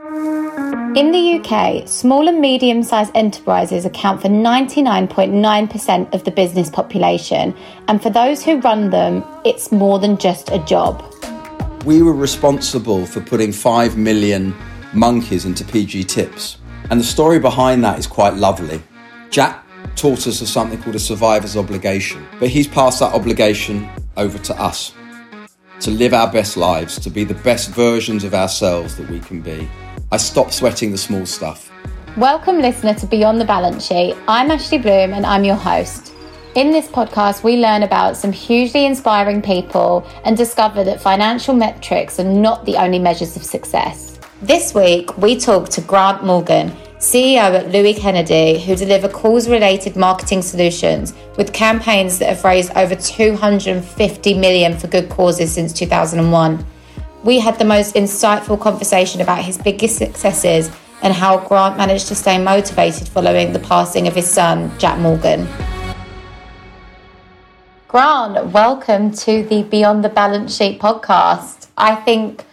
In the UK, small and medium sized enterprises account for 99.9% of the business population, and for those who run them, it's more than just a job. We were responsible for putting 5 million monkeys into PG tips, and the story behind that is quite lovely. Jack taught us of something called a survivor's obligation, but he's passed that obligation over to us to live our best lives, to be the best versions of ourselves that we can be. I stopped sweating the small stuff. Welcome, listener, to Beyond the Balance Sheet. I'm Ashley Bloom and I'm your host. In this podcast, we learn about some hugely inspiring people and discover that financial metrics are not the only measures of success. This week, we talk to Grant Morgan, CEO at Louis Kennedy, who deliver cause related marketing solutions with campaigns that have raised over 250 million for good causes since 2001. We had the most insightful conversation about his biggest successes and how Grant managed to stay motivated following the passing of his son, Jack Morgan. Grant, welcome to the Beyond the Balance Sheet podcast. I think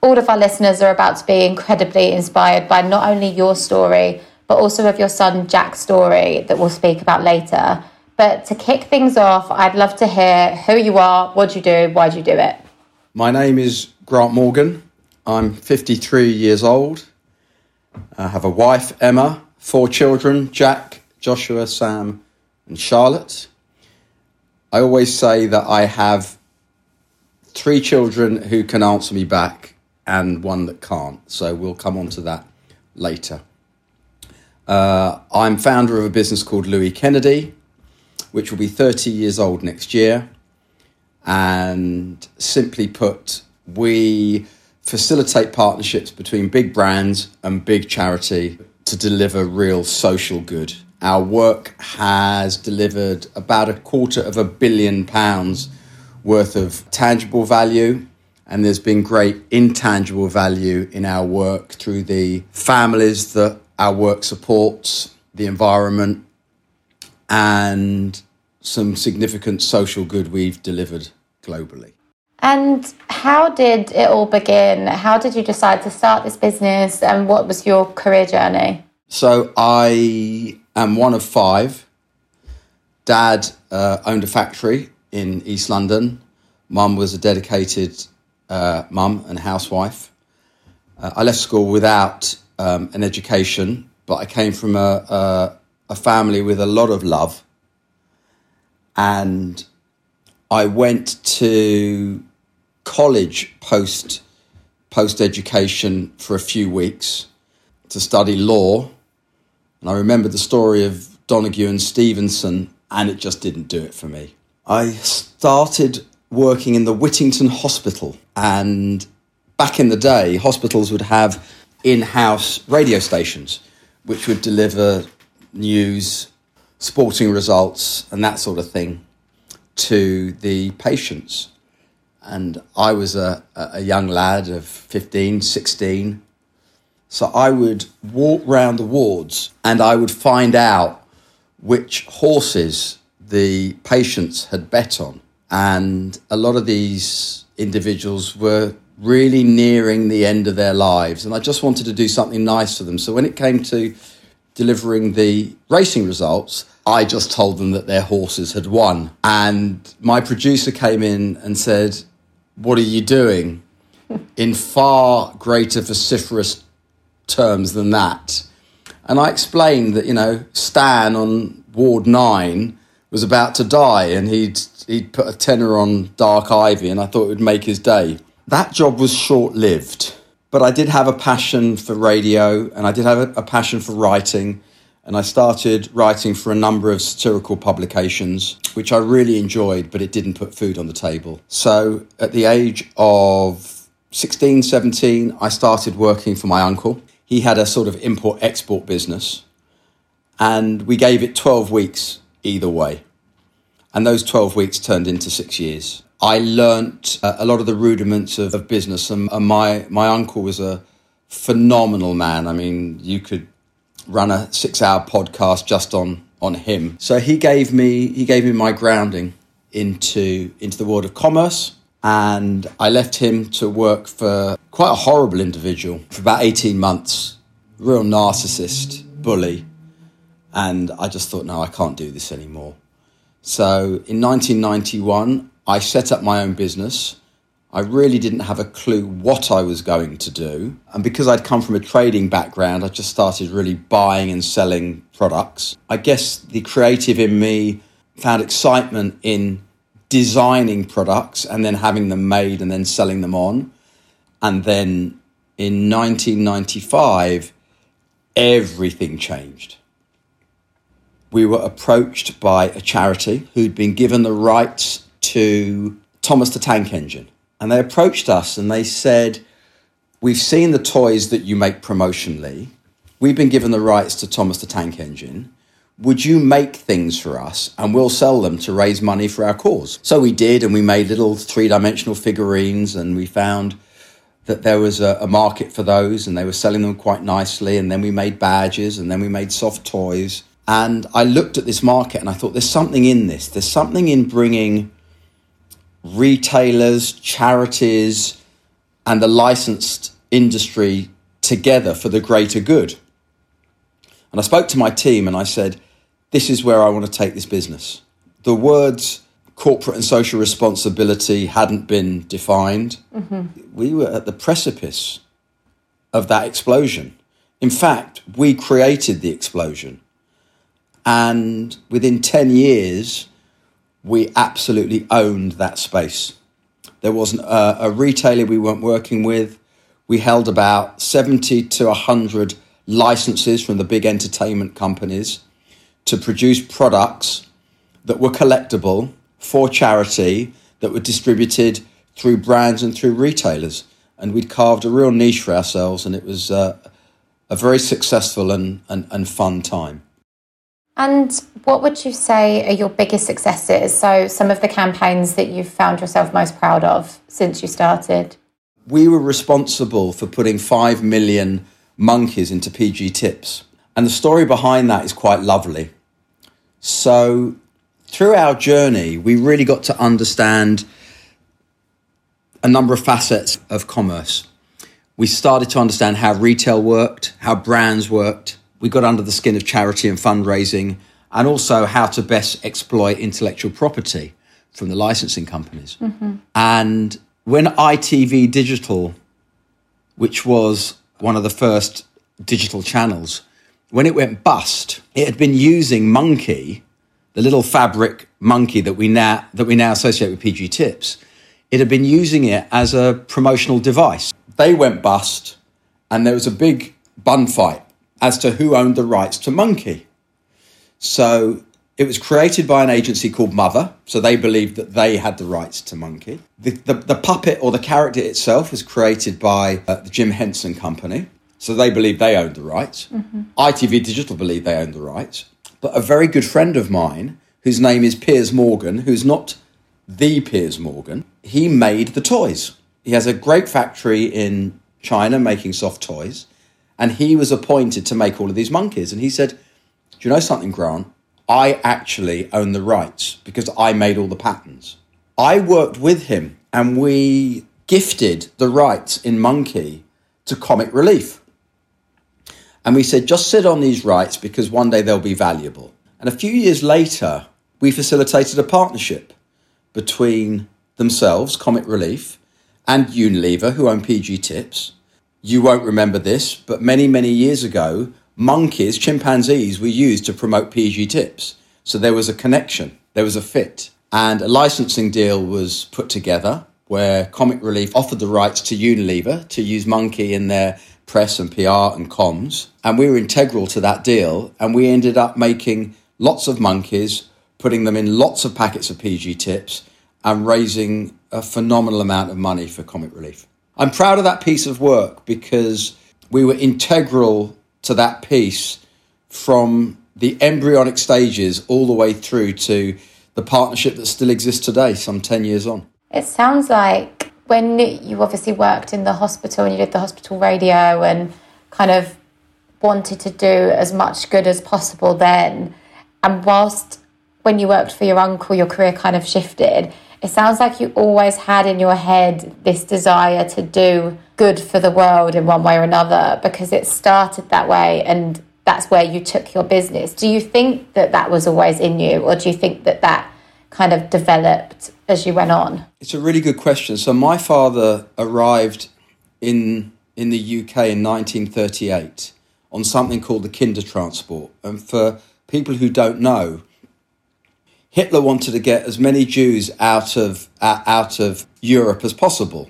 all of our listeners are about to be incredibly inspired by not only your story, but also of your son Jack's story that we'll speak about later. But to kick things off, I'd love to hear who you are, what you do, why do you do it? My name is Grant Morgan. I'm 53 years old. I have a wife, Emma, four children Jack, Joshua, Sam, and Charlotte. I always say that I have three children who can answer me back and one that can't. So we'll come on to that later. Uh, I'm founder of a business called Louis Kennedy, which will be 30 years old next year. And simply put, we facilitate partnerships between big brands and big charity to deliver real social good. Our work has delivered about a quarter of a billion pounds worth of tangible value. And there's been great intangible value in our work through the families that our work supports, the environment, and some significant social good we've delivered globally. And how did it all begin? How did you decide to start this business and what was your career journey? So I am one of five. Dad uh, owned a factory in East London. Mum was a dedicated uh, mum and housewife. Uh, I left school without um, an education, but I came from a, a, a family with a lot of love. And I went to college post post education for a few weeks to study law. And I remember the story of Donoghue and Stevenson, and it just didn't do it for me. I started working in the Whittington Hospital, and back in the day, hospitals would have in house radio stations which would deliver news, sporting results, and that sort of thing to the patients. And I was a, a young lad of 15, 16. So I would walk round the wards and I would find out which horses the patients had bet on. And a lot of these individuals were really nearing the end of their lives. And I just wanted to do something nice for them. So when it came to delivering the racing results, I just told them that their horses had won. And my producer came in and said, What are you doing? in far greater vociferous terms than that. And I explained that, you know, Stan on Ward 9 was about to die and he'd, he'd put a tenner on Dark Ivy and I thought it would make his day. That job was short lived, but I did have a passion for radio and I did have a, a passion for writing. And I started writing for a number of satirical publications, which I really enjoyed, but it didn't put food on the table. So at the age of 16, 17, I started working for my uncle. He had a sort of import export business, and we gave it 12 weeks either way. And those 12 weeks turned into six years. I learnt uh, a lot of the rudiments of, of business, and, and my, my uncle was a phenomenal man. I mean, you could run a six hour podcast just on on him. So he gave me he gave me my grounding into into the world of commerce and I left him to work for quite a horrible individual for about 18 months. Real narcissist, bully. And I just thought, no, I can't do this anymore. So in 1991, I set up my own business I really didn't have a clue what I was going to do. And because I'd come from a trading background, I just started really buying and selling products. I guess the creative in me found excitement in designing products and then having them made and then selling them on. And then in 1995, everything changed. We were approached by a charity who'd been given the rights to Thomas the Tank Engine and they approached us and they said, We've seen the toys that you make promotionally. We've been given the rights to Thomas the Tank Engine. Would you make things for us and we'll sell them to raise money for our cause? So we did, and we made little three dimensional figurines, and we found that there was a, a, market for those and they were selling them quite nicely. And then we made badges and then we made soft toys. And I looked at this market and I thought, there's something in this. There's something in bringing retailers, charities, and the licensed industry together for the greater good. And I spoke to my team and I said, This is where I want to take this business. The words corporate and social responsibility hadn't been defined. Mm-hmm. We were at the precipice of that explosion. In fact, we created the explosion. And within 10 years, we absolutely owned that space. There wasn't a, a retailer we weren't working with. We held about 70 to 100 licenses from the big entertainment companies to produce products that were collectible for charity that were distributed through brands and through retailers. And we'd carved a real niche for ourselves, and it was uh, a very successful and, and, and fun time. And what would you say are your biggest successes? So, some of the campaigns that you've found yourself most proud of since you started? We were responsible for putting 5 million monkeys into PG tips. And the story behind that is quite lovely. So, through our journey, we really got to understand a number of facets of commerce. We started to understand how retail worked, how brands worked, we got under the skin of charity and fundraising, and also how to best exploit intellectual property from the licensing companies. Mm-hmm. And when ITV Digital, which was one of the first digital channels, when it went bust, it had been using Monkey, the little fabric monkey that we now that we now associate with PG Tips. It had been using it as a promotional device. They went bust, and there was a big bun fight as to who owned the rights to Monkey. So it was created by an agency called Mother, so they believed that they had the rights to Monkey. The, the, the puppet or the character itself was created by uh, the Jim Henson Company, so they believed they owned the rights. Mm-hmm. ITV Digital believed they owned the rights. But a very good friend of mine, whose name is Piers Morgan, who's not the Piers Morgan, he made the toys. He has a great factory in China making soft toys. And he was appointed to make all of these monkeys. And he said, Do you know something, Grant? I actually own the rights because I made all the patterns. I worked with him and we gifted the rights in Monkey to Comic Relief. And we said, just sit on these rights because one day they'll be valuable. And a few years later, we facilitated a partnership between themselves, Comic Relief, and Unilever, who own PG Tips. You won't remember this, but many, many years ago, monkeys, chimpanzees, were used to promote PG Tips. So there was a connection, there was a fit. And a licensing deal was put together where Comic Relief offered the rights to Unilever to use Monkey in their press and PR and comms. And we were integral to that deal. And we ended up making lots of monkeys, putting them in lots of packets of PG tips, and raising a phenomenal amount of money for Comic Relief. I'm proud of that piece of work because we were integral to that piece from the embryonic stages all the way through to the partnership that still exists today, some 10 years on. It sounds like when you obviously worked in the hospital and you did the hospital radio and kind of wanted to do as much good as possible then, and whilst when you worked for your uncle, your career kind of shifted, it sounds like you always had in your head this desire to do good for the world in one way or another because it started that way and that's where you took your business. Do you think that that was always in you, or do you think that that kind of developed as you went on? It's a really good question. So my father arrived in in the UK in 1938 on something called the Kindertransport, and for people who don't know, Hitler wanted to get as many Jews out of uh, out of Europe as possible.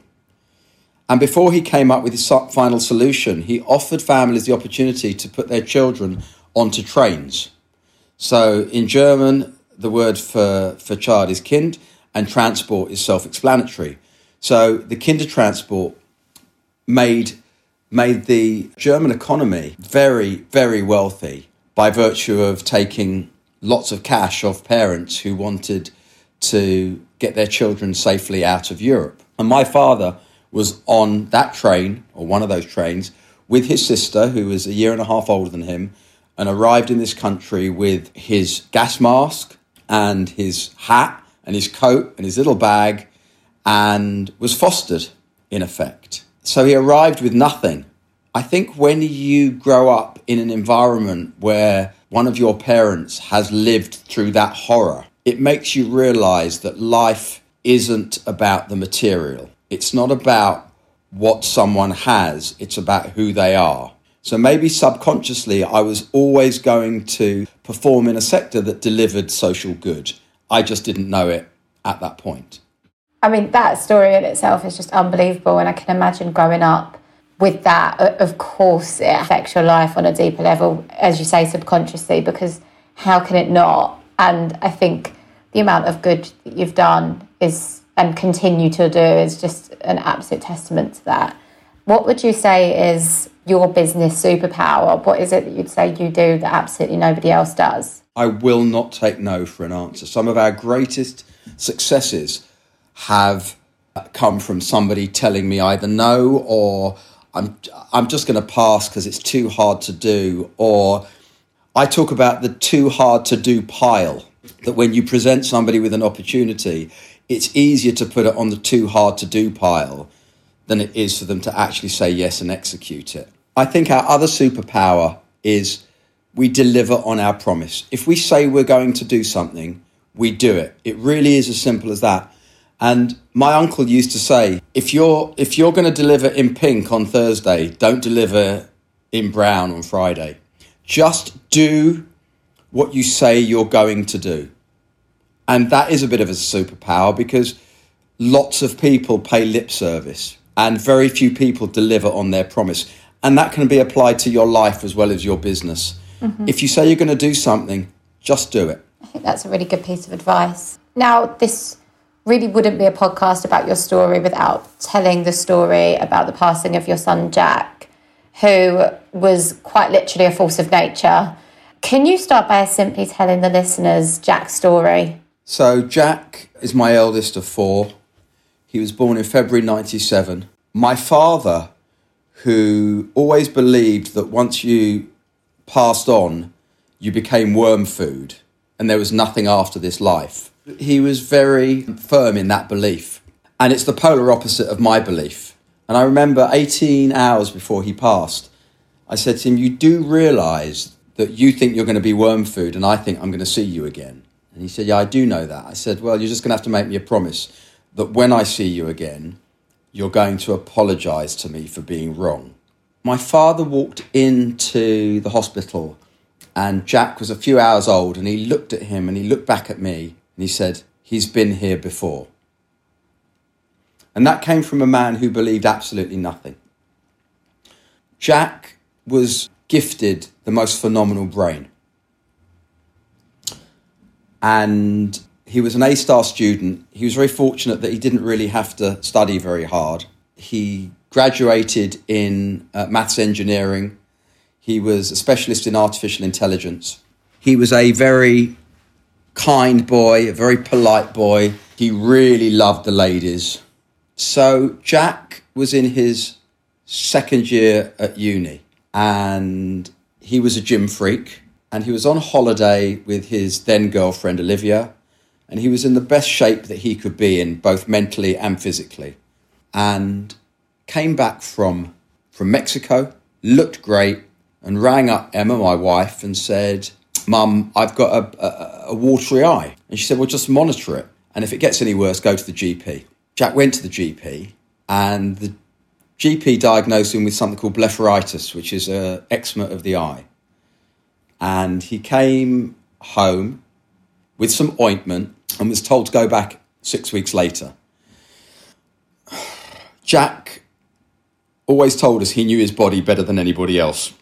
And before he came up with his final solution, he offered families the opportunity to put their children onto trains. So in German, the word for, for child is kind, and transport is self explanatory. So the Kindertransport made, made the German economy very, very wealthy by virtue of taking lots of cash off parents who wanted to get their children safely out of Europe. And my father was on that train, or one of those trains, with his sister, who was a year and a half older than him, and arrived in this country with his gas mask and his hat and his coat and his little bag and was fostered in effect. So he arrived with nothing. I think when you grow up in an environment where one of your parents has lived through that horror, it makes you realize that life isn't about the material. It's not about what someone has, it's about who they are. So maybe subconsciously, I was always going to perform in a sector that delivered social good. I just didn't know it at that point. I mean, that story in itself is just unbelievable. And I can imagine growing up with that. Of course, it affects your life on a deeper level, as you say, subconsciously, because how can it not? And I think the amount of good that you've done is and continue to do is just an absolute testament to that. What would you say is your business superpower? What is it that you'd say you do that absolutely nobody else does? I will not take no for an answer. Some of our greatest successes have uh, come from somebody telling me either no or I'm I'm just going to pass because it's too hard to do or I talk about the too hard to do pile that when you present somebody with an opportunity it's easier to put it on the too hard to do pile than it is for them to actually say yes and execute it. I think our other superpower is we deliver on our promise. If we say we're going to do something, we do it. It really is as simple as that. And my uncle used to say, if you're if you're going to deliver in pink on Thursday, don't deliver in brown on Friday. Just do what you say you're going to do. And that is a bit of a superpower because lots of people pay lip service and very few people deliver on their promise. And that can be applied to your life as well as your business. Mm-hmm. If you say you're going to do something, just do it. I think that's a really good piece of advice. Now, this really wouldn't be a podcast about your story without telling the story about the passing of your son, Jack, who was quite literally a force of nature. Can you start by simply telling the listeners Jack's story? So, Jack is my eldest of four. He was born in February 97. My father, who always believed that once you passed on, you became worm food and there was nothing after this life, he was very firm in that belief. And it's the polar opposite of my belief. And I remember 18 hours before he passed, I said to him, You do realize that you think you're going to be worm food and I think I'm going to see you again. And he said, Yeah, I do know that. I said, Well, you're just going to have to make me a promise that when I see you again, you're going to apologise to me for being wrong. My father walked into the hospital and Jack was a few hours old and he looked at him and he looked back at me and he said, He's been here before. And that came from a man who believed absolutely nothing. Jack was gifted the most phenomenal brain. And he was an A star student. He was very fortunate that he didn't really have to study very hard. He graduated in uh, maths engineering. He was a specialist in artificial intelligence. He was a very kind boy, a very polite boy. He really loved the ladies. So Jack was in his second year at uni and he was a gym freak and he was on holiday with his then girlfriend Olivia and he was in the best shape that he could be in both mentally and physically and came back from from Mexico looked great and rang up Emma my wife and said mum I've got a, a, a watery eye and she said well just monitor it and if it gets any worse go to the GP Jack went to the GP and the GP diagnosed him with something called blepharitis, which is an eczema of the eye. And he came home with some ointment and was told to go back six weeks later. Jack always told us he knew his body better than anybody else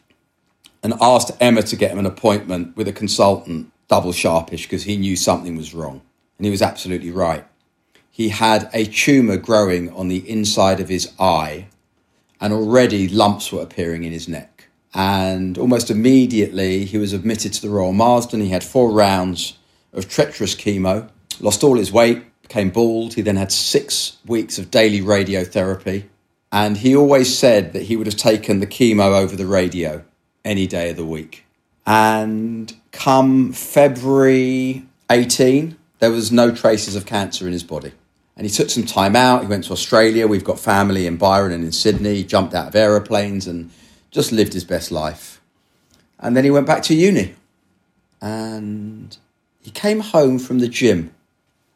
and asked Emma to get him an appointment with a consultant, double sharpish, because he knew something was wrong. And he was absolutely right. He had a tumour growing on the inside of his eye and already lumps were appearing in his neck. And almost immediately, he was admitted to the Royal Marsden. He had four rounds of treacherous chemo, lost all his weight, became bald. He then had six weeks of daily radiotherapy. And he always said that he would have taken the chemo over the radio any day of the week. And come February 18, there was no traces of cancer in his body. And he took some time out. He went to Australia. We've got family in Byron and in Sydney. He jumped out of aeroplanes and just lived his best life. And then he went back to uni. And he came home from the gym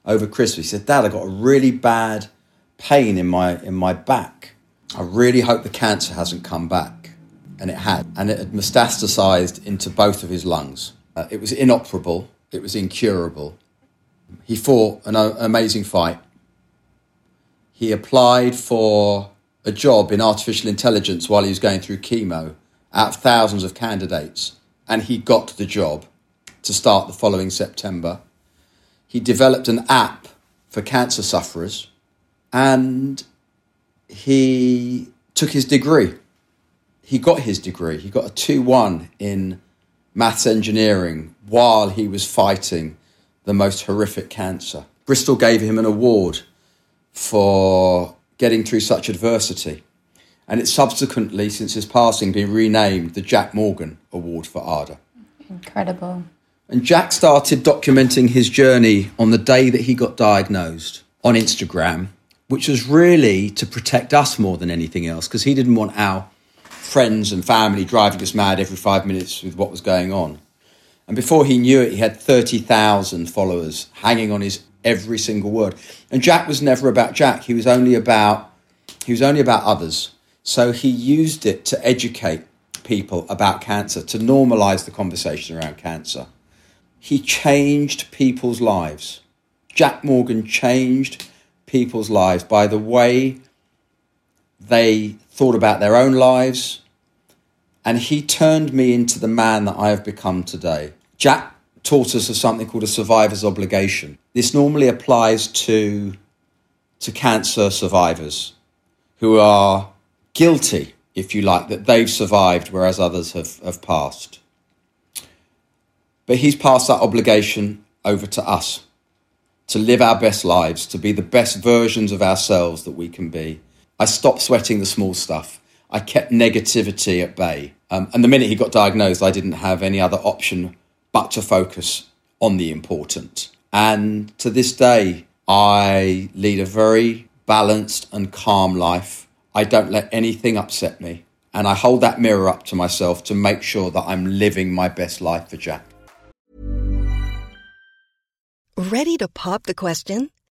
over Christmas. He said, Dad, I got a really bad pain in my, in my back. I really hope the cancer hasn't come back. And it had. And it had metastasized into both of his lungs. Uh, it was inoperable, it was incurable. He fought an amazing fight he applied for a job in artificial intelligence while he was going through chemo out of thousands of candidates, and he got the job to start the following September. He developed an app for cancer sufferers, and he took his degree. He got his degree. He got a 2 1 in maths engineering while he was fighting the most horrific cancer. Bristol gave him an award for getting through such adversity. And it's subsequently, since his passing, been renamed the Jack Morgan Award for Ardour. Incredible. And Jack started documenting his journey on the day that he got diagnosed on Instagram, which was really to protect us more than anything else, because he didn't want our friends and family driving us mad every five minutes with what was going on. And before he knew it, he had 30,000 followers hanging on his every single word. And Jack was never about Jack. He was only about he was only about others. So he used it to educate people about cancer, to normalize the conversation around cancer. He changed people's lives. Jack Morgan changed people's lives by the way they thought about their own lives. And he turned me into the man that I have become today. Jack taught us of something called a survivor's obligation. This normally applies to, to cancer survivors who are guilty, if you like, that they've survived whereas others have, have passed. But he's passed that obligation over to us to live our best lives, to be the best versions of ourselves that we can be. I stopped sweating the small stuff. I kept negativity at bay. Um, and the minute he got diagnosed, I didn't have any other option but to focus on the important. And to this day, I lead a very balanced and calm life. I don't let anything upset me. And I hold that mirror up to myself to make sure that I'm living my best life for Jack. Ready to pop the question?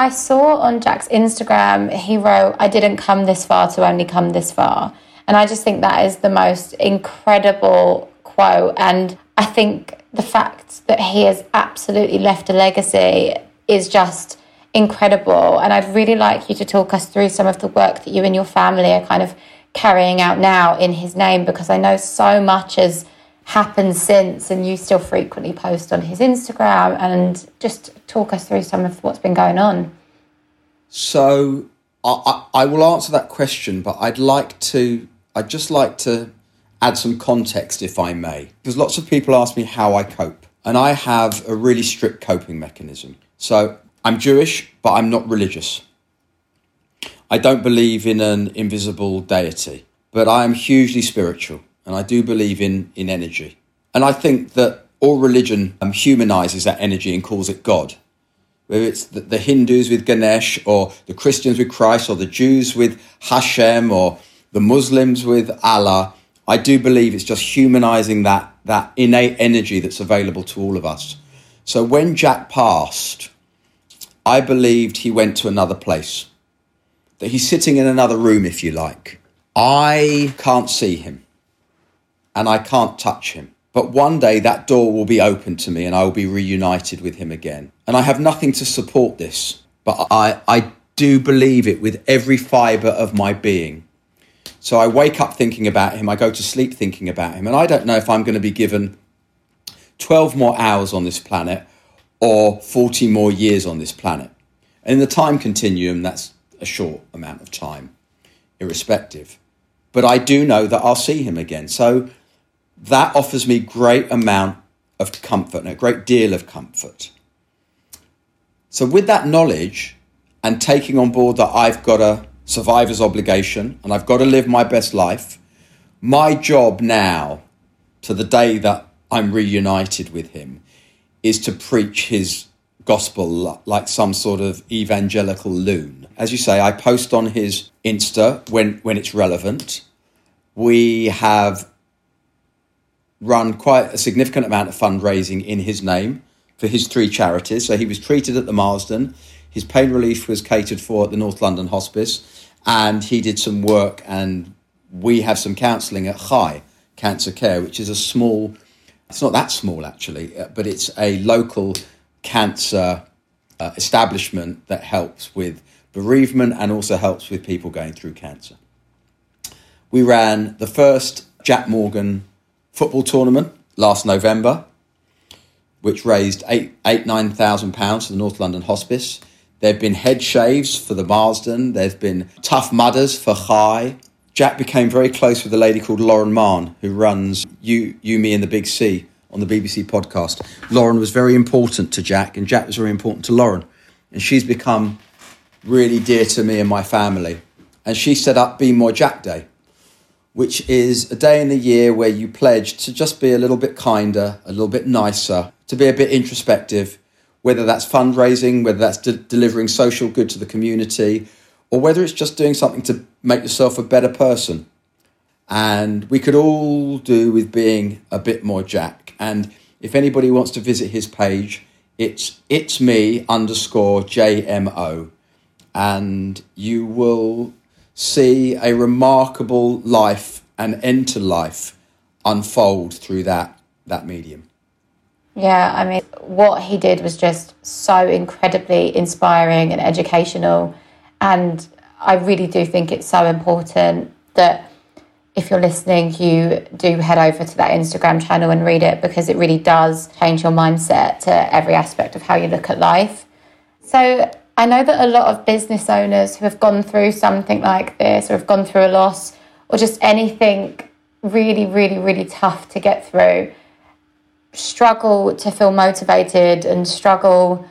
I saw on Jack's Instagram, he wrote, I didn't come this far to only come this far. And I just think that is the most incredible quote. And I think the fact that he has absolutely left a legacy is just incredible. And I'd really like you to talk us through some of the work that you and your family are kind of carrying out now in his name, because I know so much has happened since, and you still frequently post on his Instagram. And just talk us through some of what's been going on. So I, I, I will answer that question, but I'd like to I'd just like to add some context, if I may, because lots of people ask me how I cope, and I have a really strict coping mechanism. So I'm Jewish, but I'm not religious. I don't believe in an invisible deity, but I am hugely spiritual, and I do believe in, in energy. And I think that all religion um, humanizes that energy and calls it God. Whether it's the, the Hindus with Ganesh, or the Christians with Christ, or the Jews with Hashem, or the Muslims with Allah, I do believe it's just humanizing that, that innate energy that's available to all of us. So when Jack passed, I believed he went to another place, that he's sitting in another room, if you like. I can't see him and I can't touch him. But one day that door will be open to me and I will be reunited with him again. And I have nothing to support this, but I, I do believe it with every fibre of my being so I wake up thinking about him, I go to sleep thinking about him, and I don't know if I'm going to be given 12 more hours on this planet or 40 more years on this planet. And in the time continuum, that's a short amount of time, irrespective. But I do know that I'll see him again. So that offers me great amount of comfort and a great deal of comfort. So with that knowledge and taking on board that I've got a survivor's obligation, and I've got to live my best life. My job now, to the day that I'm reunited with him, is to preach his gospel like some sort of evangelical loon. As you say, I post on his Insta when, when it's relevant. We have run quite a significant amount of fundraising in his name for his three charities. So he was treated at the Marsden, his pain relief was catered for at the North London Hospice, and he did some work and we have some counselling at Chai Cancer Care, which is a small, it's not that small actually, uh, but it's a local cancer uh, establishment that helps with bereavement and also helps with people going through cancer. We ran the first Jack Morgan football tournament last November, which raised eight, eight nine thousand pounds for the North London Hospice. There have been head shaves for the Marsden. There's been tough mudders for Chai. Jack became very close with a lady called Lauren Mahon, who runs You, you, Me, and the Big C on the BBC podcast. Lauren was very important to Jack, and Jack was very important to Lauren. And she's become really dear to me and my family. And she set up Be More Jack Day, which is a day in the year where you pledge to just be a little bit kinder, a little bit nicer, to be a bit introspective, whether that's fundraising, whether that's de- delivering social good to the community, or whether it's just doing something to make yourself a better person. And we could all do with being a bit more Jack. And if anybody wants to visit his page, it's it's me underscore JMO. And you will see a remarkable life and enter life unfold through that that medium. Yeah, I mean, what he did was just so incredibly inspiring and educational. And I really do think it's so important that if you're listening, you do head over to that Instagram channel and read it because it really does change your mindset to every aspect of how you look at life. So I know that a lot of business owners who have gone through something like this or have gone through a loss or just anything really, really, really tough to get through, struggle to feel motivated and struggle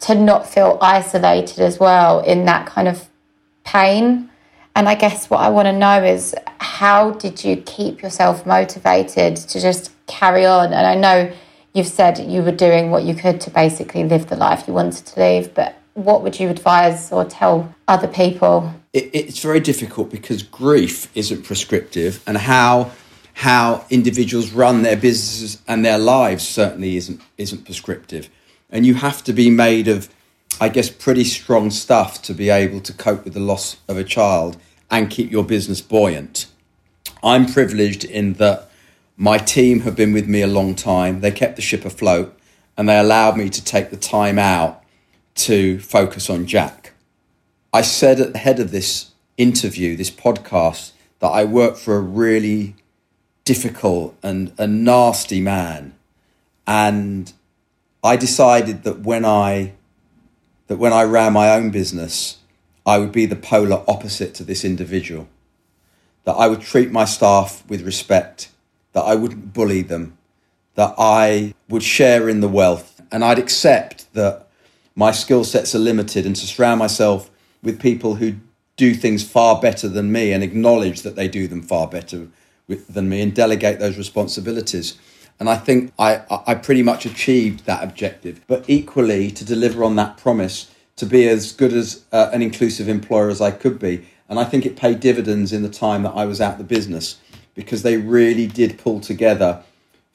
to not feel isolated as well in that kind of pain. And I guess what I want to know is how did you keep yourself motivated to just carry on? And I know you've said you were doing what you could to basically live the life you wanted to live, but what would you advise or tell other people? It, it's very difficult because grief isn't prescriptive, and how how individuals run their businesses and their lives certainly isn't isn't prescriptive, and you have to be made of, I guess, pretty strong stuff to be able to cope with the loss of a child and keep your business buoyant. I'm privileged in that my team have been with me a long time. They kept the ship afloat, and they allowed me to take the time out to focus on Jack. I said at the head of this interview, this podcast, that I work for a really difficult and a nasty man. And I decided that when I that when I ran my own business, I would be the polar opposite to this individual. That I would treat my staff with respect, that I wouldn't bully them, that I would share in the wealth, and I'd accept that my skill sets are limited and to surround myself with people who do things far better than me and acknowledge that they do them far better with, than me and delegate those responsibilities. And I think I, I pretty much achieved that objective. But equally, to deliver on that promise, to be as good as uh, an inclusive employer as I could be. And I think it paid dividends in the time that I was out the business because they really did pull together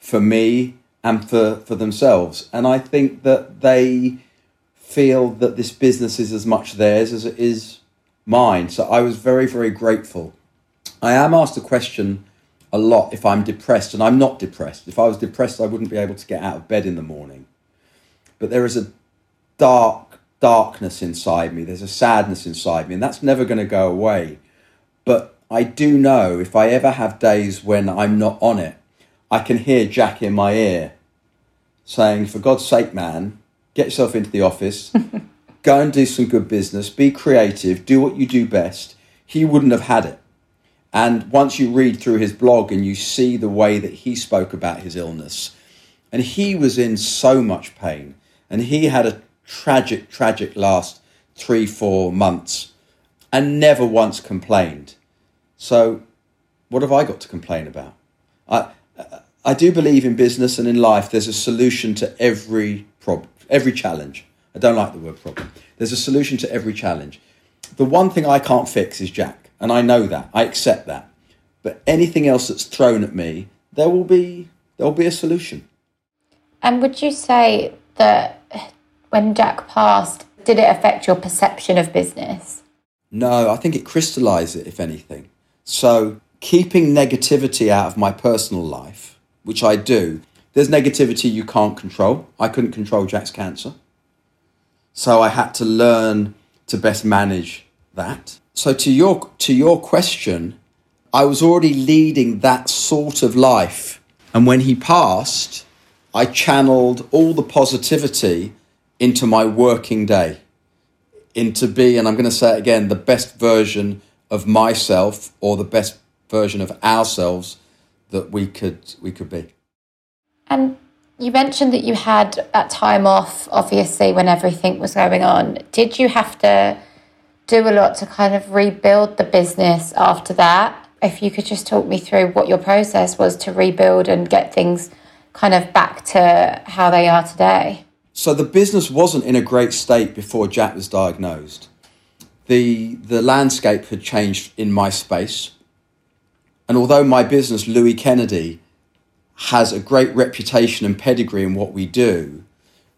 for me and for, for themselves. And I think that they feel that this business is as much theirs as it is mine. So I was very, very grateful. I am asked the question a lot if I'm depressed, and I'm not depressed. If I was depressed, I wouldn't be able to get out of bed in the morning. But there is a dark darkness inside me, there's a sadness inside me, and that's never going to go away. But I do know if I ever have days when I'm not on it, I can hear Jack in my ear saying, For God's sake, man, get yourself into the office, go and do some good business, be creative, do what you do best. He wouldn't have had it. And once you read through his blog and you see the way that he spoke about his illness, and he was in so much pain, and he had a tragic, tragic last three, four months, and never once complained. So, what have I got to complain about? I, I do believe in business and in life, there's a solution to every problem every challenge. I don't like the word problem. There's a solution to every challenge. The one thing I can't fix is Jack, and I know that. I accept that. But anything else that's thrown at me, there will be there will be a solution. And would you say that when Jack passed, did it affect your perception of business? No, I think it crystallized it, if anything. So keeping negativity out of my personal life, which I do, there's negativity you can't control. I couldn't control Jack's cancer. So I had to learn to best manage that. So to your to your question, I was already leading that sort of life. And when he passed, I channeled all the positivity into my working day. Into be, and I'm going to say it again, the best version of myself or the best version of ourselves that we could we could be. And you mentioned that you had that time off, obviously, when everything was going on. Did you have to do a lot to kind of rebuild the business after that? If you could just talk me through what your process was to rebuild and get things kind of back to how they are today. So the business wasn't in a great state before Jack was diagnosed. The the landscape had changed in my space. And although my business, Louis Kennedy, has a great reputation and pedigree in what we do,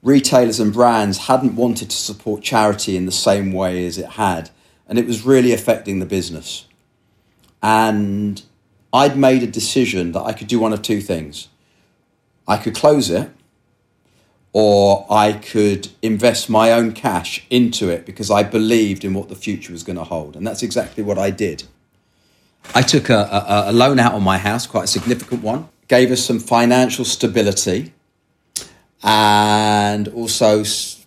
retailers and brands hadn't wanted to support charity in the same way as it had, and it was really affecting the business. And I'd made a decision that I could do one of two things. I could close it, or I could invest my own cash into it because I believed in what the future was going to hold. And that's exactly what I did. I took a, a, a loan out on my house, quite a significant one gave us some financial stability and also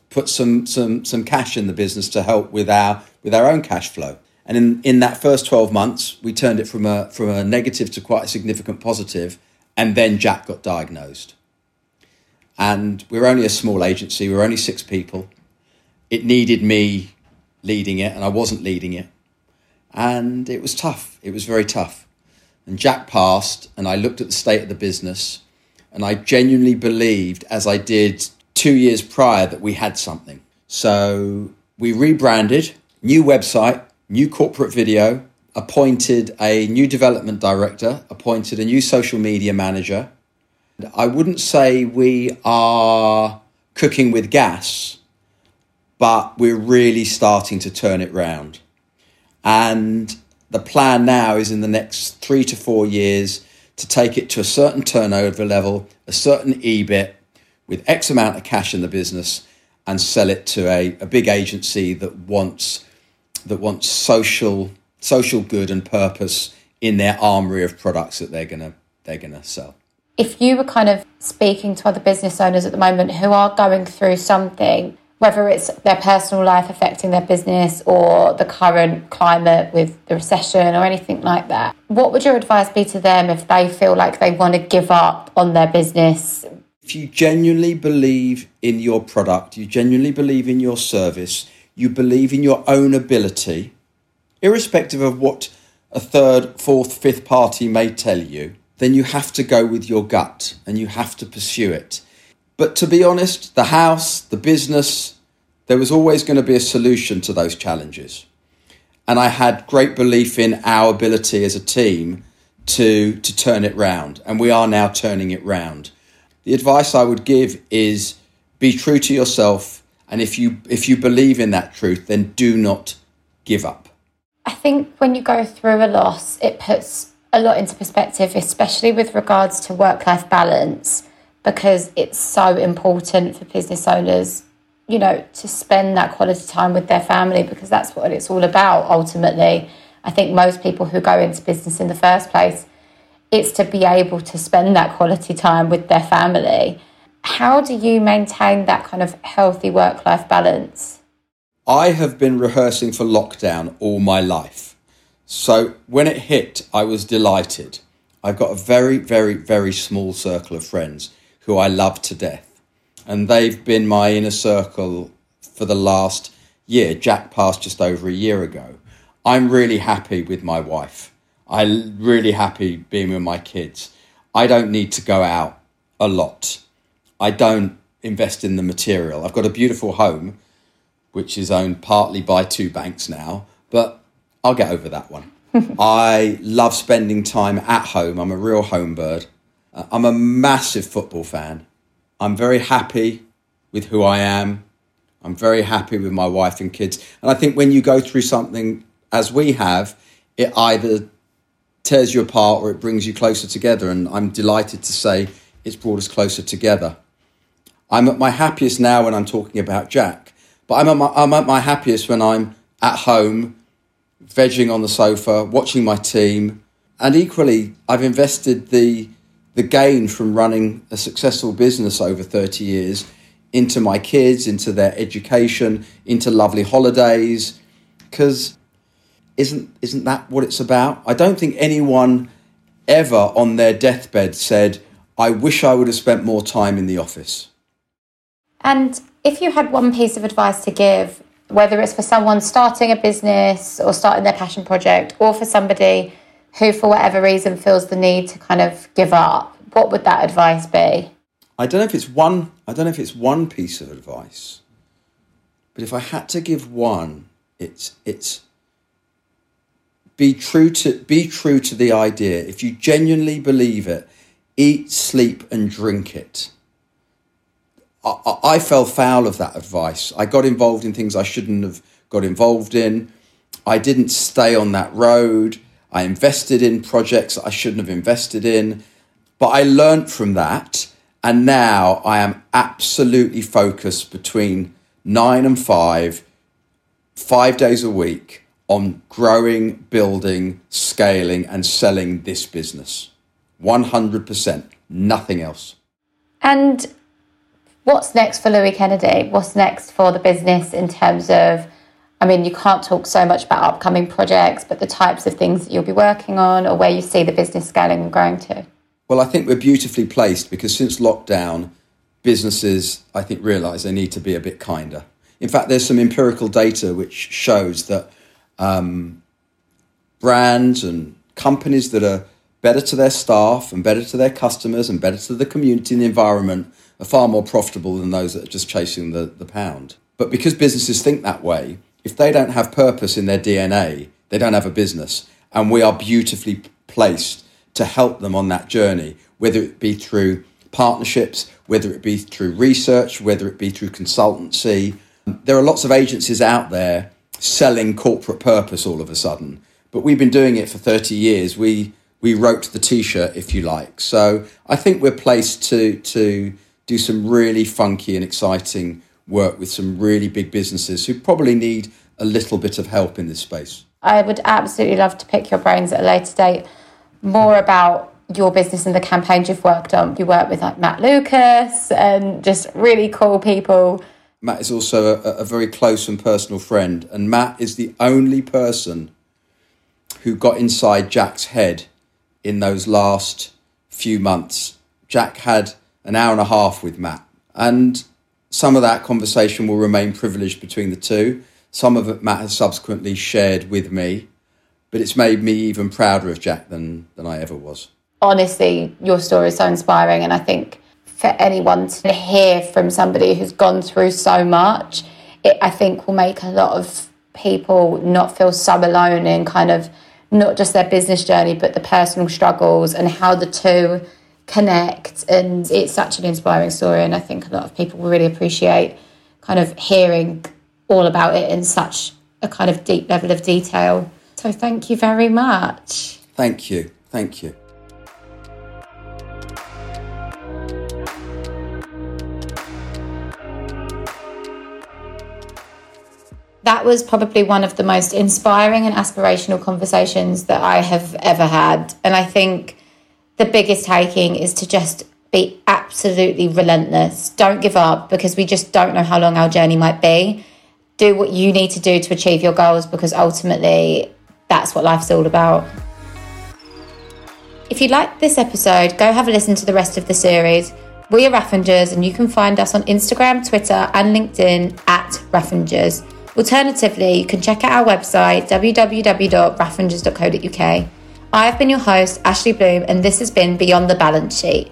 put some, some, some cash in the business to help with our, with our own cash flow. And in, in that first 12 months, we turned it from a, from a negative to quite a significant positive, And then Jack got diagnosed. And we're only a small agency, We're only six people. It needed me leading it, and I wasn't leading it. And it was tough. It was very tough. And Jack passed, and I looked at the state of the business, and I genuinely believed, as I did two years prior, that we had something. So we rebranded, new website, new corporate video, appointed a new development director, appointed a new social media manager. I wouldn't say we are cooking with gas, but we're really starting to turn it round. And the plan now is in the next three to four years to take it to a certain turnover level, a certain EBIT with X amount of cash in the business and sell it to a, a big agency that wants that wants social social good and purpose in their armory of products that they're gonna they're gonna sell. If you were kind of speaking to other business owners at the moment who are going through something, whether it's their personal life affecting their business or the current climate with the recession or anything like that, what would your advice be to them if they feel like they want to give up on their business? If you genuinely believe in your product, you genuinely believe in your service, you believe in your own ability, irrespective of what a third, fourth, fifth party may tell you, then you have to go with your gut and you have to pursue it. But to be honest, the house, the business, there was always going to be a solution to those challenges. And I had great belief in our ability as a team to, to turn it round. And we are now turning it round. The advice I would give is be true to yourself. And if you, if you believe in that truth, then do not give up. I think when you go through a loss, it puts a lot into perspective, especially with regards to work life balance, because it's so important for business owners, you know, to spend that quality time with their family because that's what it's all about ultimately. I think most people who go into business in the first place, it's to be able to spend that quality time with their family. How do you maintain that kind of healthy work life balance? I have been rehearsing for lockdown all my life. So when it hit, I was delighted. I've got a very, very, very small circle of friends who I love to death. And they've been my inner circle for the last year. Jack passed just over a year ago. I'm really happy with my wife. I'm really happy being with my kids. I don't need to go out a lot. I don't invest in the material. I've got a beautiful home which is owned partly by two banks now, but I'll get over that one. I love spending time at home. I'm a real home bird. Uh, I'm a massive football fan. I'm very happy with who I am. I'm very happy with my wife and kids. And I think when you go through something as we have, it either tears you apart or it brings you closer together. And I'm delighted to say it's brought us closer together. I'm at my happiest now when I'm talking about Jack but I'm at, my, I'm at my happiest when I'm at home, vegging on the sofa, watching my team. And equally, I've invested the, the gain from running a successful business over 30 years into my kids, into their education, into lovely holidays. Because isn't, isn't that what it's about? I don't think anyone ever on their deathbed said, I wish I would have spent more time in the office. And if you had one piece of advice to give, whether it's for someone starting a business or starting their passion project, or for somebody who, for whatever reason, feels the need to kind of give up, what would that advice be? I don't know if it's one. I don't know if it's one piece of advice, but if I had to give one, it's it's be true to be true to the idea. If you genuinely believe it, eat, sleep, and drink it. I, I fell foul of that advice. I got involved in things I shouldn't have got involved in. I didn't stay on that road. I invested in projects I shouldn't have invested in. But I learned from that. And now I am absolutely focused between nine and five, five days a week on growing, building, scaling, and selling this business. 100%, nothing else. And what's next for Louis Kennedy? What's next for the business in terms of I mean, you can't talk so much about upcoming projects, but the types of things that you'll be working on or where you see the business scaling and growing to. Well, I think we're beautifully placed because since lockdown, businesses, I think, realise they need to be a bit kinder. In fact, there's some empirical data which shows that um, brands and companies that are better to their staff and better to their customers and better to the community and the environment are far more profitable than those that are just chasing the, the pound. But because businesses think that way, if they don't have purpose in their DNA, they don't have a business. And we are beautifully placed to help them on that journey, whether it be through partnerships, whether it be through research, whether it be through consultancy. There are lots of agencies out there selling corporate purpose all of a sudden, but we've been doing it for 30 years. We we wrote the t-shirt if you like. So I think we're placed to to do some really funky and exciting work with some really big businesses who probably need a little bit of help in this space. I would absolutely love to pick your brains at a later date more about your business and the campaigns you've worked on. You work with like Matt Lucas and just really cool people. Matt is also a, a very close and personal friend, and Matt is the only person who got inside Jack's head in those last few months. Jack had an hour and a half with Matt, and some of that conversation will remain privileged between the two. Some of it Matt has subsequently shared with me, but it's made me even prouder of Jack than, than I ever was. Honestly, your story is so inspiring, and I think for anyone to hear from somebody who's gone through so much, it I think will make a lot of people not feel so alone in kind of not just their business journey, but the personal struggles and how the two connect. And it's such an inspiring story. And I think a lot of people will really appreciate kind of hearing all about it in such a kind of deep level of detail. So thank you very much. Thank you. Thank you. that was probably one of the most inspiring and aspirational conversations that I have ever had. And I think the biggest taking is to just be absolutely relentless. Don't give up because we just don't know how long our journey might be. Do what you need to do to achieve your goals because ultimately that's what life's all about. If you liked this episode, go have a listen to the rest of the series. We are Raffingers, and you can find us on Instagram, Twitter, and LinkedIn at Raffingers. Alternatively, you can check out our website www.raffingers.co.uk. I have been your host, Ashley Bloom, and this has been Beyond the Balance Sheet